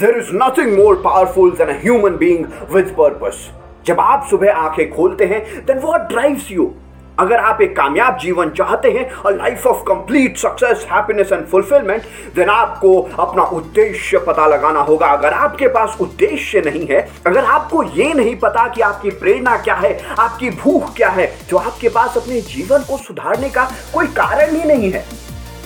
There is nothing more powerful than a human being with purpose जब आप सुबह आँखें खोलते हैं देन व्हाट ड्राइव्स यू अगर आप एक कामयाब जीवन चाहते हैं और life of complete success happiness and fulfilment then आपको अपना उद्देश्य पता लगाना होगा। अगर आपके पास उद्देश्य नहीं है, अगर आपको ये नहीं पता कि आपकी प्रेरणा क्या है, आपकी भूख क्या है तो आपके पास अपने जीवन को सुधारने का कोई कारण ही नहीं है।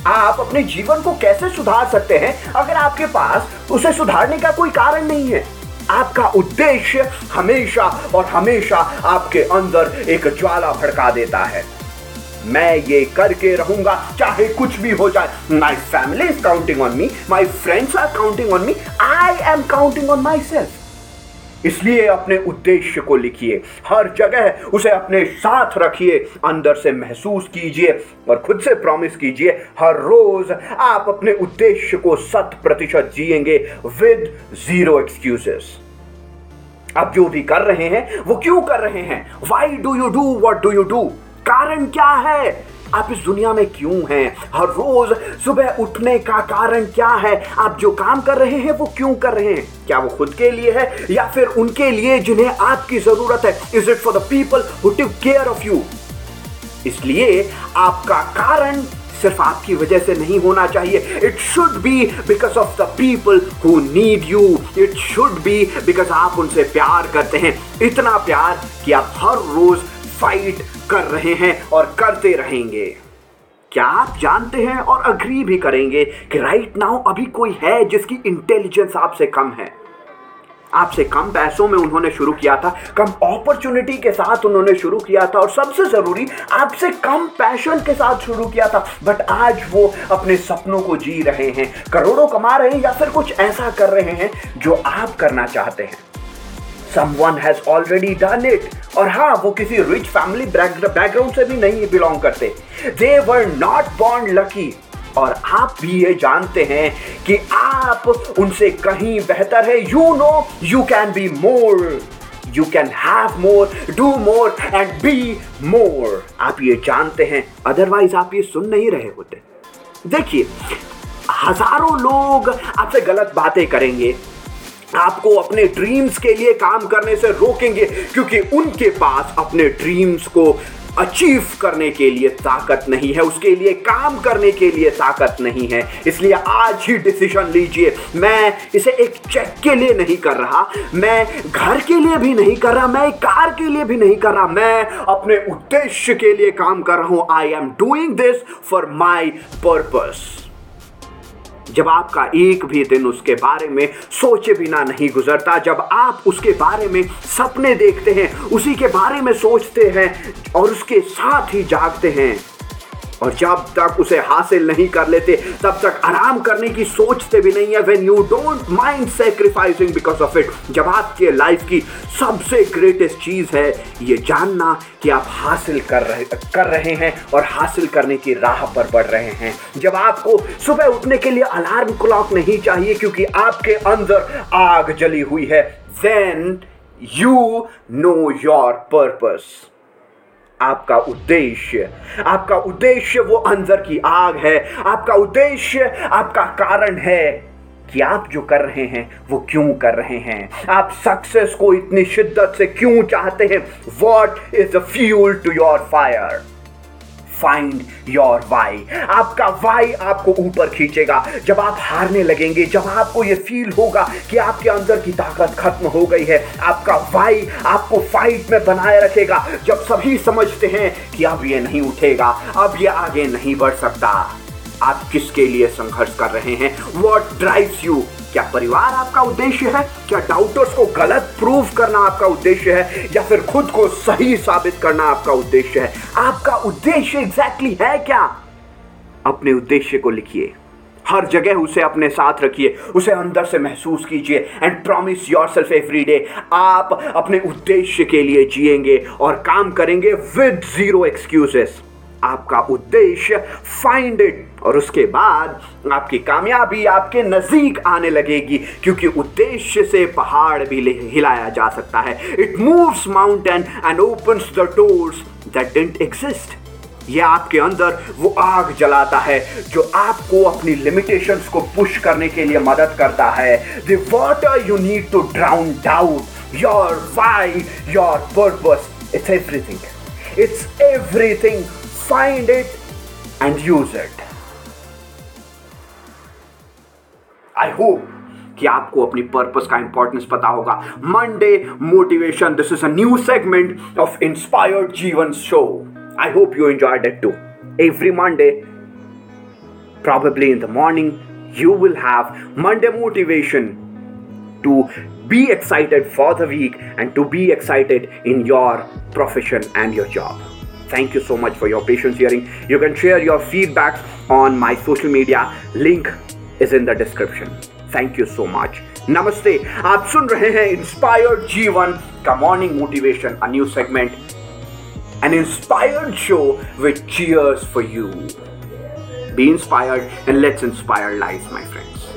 आप अपने जीवन को कैसे सुधार सकते हैं? अगर आपके पास उसे सुधारने का कोई कारण नहीं है, आपका उद्देश्य हमेशा और हमेशा आपके अंदर एक ज्वाला भड़का देता है। मैं ये करके रहूँगा, चाहे कुछ भी हो जाए। My family is counting on me my friends are counting on me I am counting on myself इसलिए अपने उद्देश्य को लिखिए। हर जगह उसे अपने साथ रखिए। अंदर से महसूस कीजिए और खुद से प्रॉमिस कीजिए, हर रोज आप अपने उद्देश्य को शत प्रतिशत जिएँगे विद ज़ीरो एक्सक्यूजेस आप जो भी कर रहे हैं, वो क्यों कर रहे हैं? Why do you do what do you do कारण क्या है? आप इस दुनिया में क्यों हैं? हर रोज सुबह उठने का कारण क्या है? आप जो काम कर रहे हैं, वो क्यों कर रहे हैं? क्या वो खुद के लिए है या फिर उनके लिए जिन्हें आपकी ज़रूरत है? Is it for the people who take care of you इसलिए आपका कारण सिर्फ़ आपकी वजह से नहीं होना चाहिए। It should be because of the people who need you it should be because आप उनसे प्यार करते हैं। इतना प्यार कि आप हर रोज फाइट कर रहे हैं और करते रहेंगे। क्या आप जानते हैं और अग्री भी करेंगे कि राइट नाउ अभी कोई है जिसकी इंटेलिजेंस आपसे कम है? आपसे कम पैसों में उन्होंने शुरू किया था, कम अपॉर्चुनिटी के साथ उन्होंने शुरू किया था और सबसे ज़रूरी आपसे कम पैशन के साथ शुरू किया था। बट आज वो अपने सपनों को जी रहे हैं, करोड़ों कमा रहे हैं या फिर कुछ ऐसा कर रहे हैं जो आप करना चाहते हैं। Someone has already done it और हाँ वो किसी रिच फैमिली बैकग्राउंड से भी नहीं बिलोंग करते। They were not born lucky और आप भी ये जानते हैं कि आप उनसे कहीं बेहतर है। You know you can be more you can have more do more and be more आप ये जानते हैं अदरवाइज़ आप ये सुन नहीं रहे होते। देखिए, हज़ारों लोग आपसे गलत बातें करेंगे। आपको अपने ड्रीम्स के लिए काम करने से रोकेंगे, क्योंकि उनके पास अपने ड्रीम्स को अचीव करने के लिए ताकत नहीं है, उसके लिए काम करने के लिए ताकत नहीं है। इसलिए आज ही डिसीज़न लीजिए। मैं इसे एक चेक के लिए नहीं कर रहा, मैं घर के लिए भी नहीं कर रहा, मैं एक कार के लिए भी नहीं कर रहा, मैं अपने उद्देश्य के लिए काम कर रहा हूँ। I am doing this for my purpose जब आपका एक भी दिन उसके बारे में सोचे बिना नहीं गुजरता, जब आप उसके बारे में सपने देखते हैं, उसी के बारे में सोचते हैं और उसके साथ ही जागते हैं। और जब तक उसे हासिल नहीं कर लेते, तब तक आराम करने की सोचते भी नहीं है। When you don't mind sacrificing because of it जब आपके लाइफ की सबसे ग्रेटेस्ट चीज़ है ये जानना कि आप हासिल कर रहे कर रहे हैं और हासिल करने की राह पर बढ़ रहे हैं। जब आपको सुबह उठने के लिए अलार्म क्लॉक नहीं चाहिए क्योंकि आपके अंदर आग जली हुई है then you know your purpose आपका उद्देश्य आपका उद्देश्य वो अंदर की आग है। आपका उद्देश्य आपका कारण है कि आप जो कर रहे हैं, वो क्यों कर रहे हैं। आप सक्सेस को इतनी शिद्दत से क्यों चाहते हैं? What is the fuel to your fire find your why आपका वाई आपको ऊपर खींचेगा। जब आप हारने लगेंगे, जब आपको ये फील होगा कि आपके अंदर की ताकत खत्म हो गई है, आपका वाई आपको फाइट में बनाए रखेगा। जब सभी समझते हैं कि अब ये नहीं उठेगा, अब ये आगे नहीं बढ़ सकता। आप किसके लिए संघर्ष कर रहे हैं? वॉट ड्राइव्स यू क्या परिवार आपका उद्देश्य है? क्या डाउटर्स को गलत प्रूव करना आपका उद्देश्य है? या फिर खुद को सही साबित करना आपका उद्देश्य है? आपका उद्देश्य एग्जैक्टली है क्या? अपने उद्देश्य को लिखिए। हर जगह उसे अपने साथ रखिए। उसे अंदर से महसूस कीजिए। And promise yourself every day आप अपने उद्देश्य के लिए जिएँगे और काम करेंगे विद ज़ीरो एक्सक्यूजेस आपका उद्देश्य फाइंड इट और उसके बाद आपकी कामयाबी आपके नज़दीक आने लगेगी, क्योंकि उद्देश्य से पहाड़ भी हिलाया जा सकता है। It moves mountain and opens the doors that didn't exist ये आपके अंदर वो आग जलाता है जो आपको अपनी लिमिटेशंस को पुश करने के लिए मदद करता है। The water you need to drown doubt your why your purpose it's everything it's everything Find it and use it I hope कि आपको अपनी पर्पस का इंपॉर्टेंस पता होगा Monday motivation this is a new segment of Inspired Jeevan show I hope you enjoyed it too. Every Monday, probably in the morning, you will have Monday motivation to be excited for the week and to be excited in your profession and your job. Thank you so much for your patience hearing. You can share your feedback on my social media. Link is in the description. Thank you so much. Namaste. आप सुन रहे हैं inspired जीवन का morning motivation a new segment an inspired show with cheers for you. Be inspired and let's inspire lives, my friends.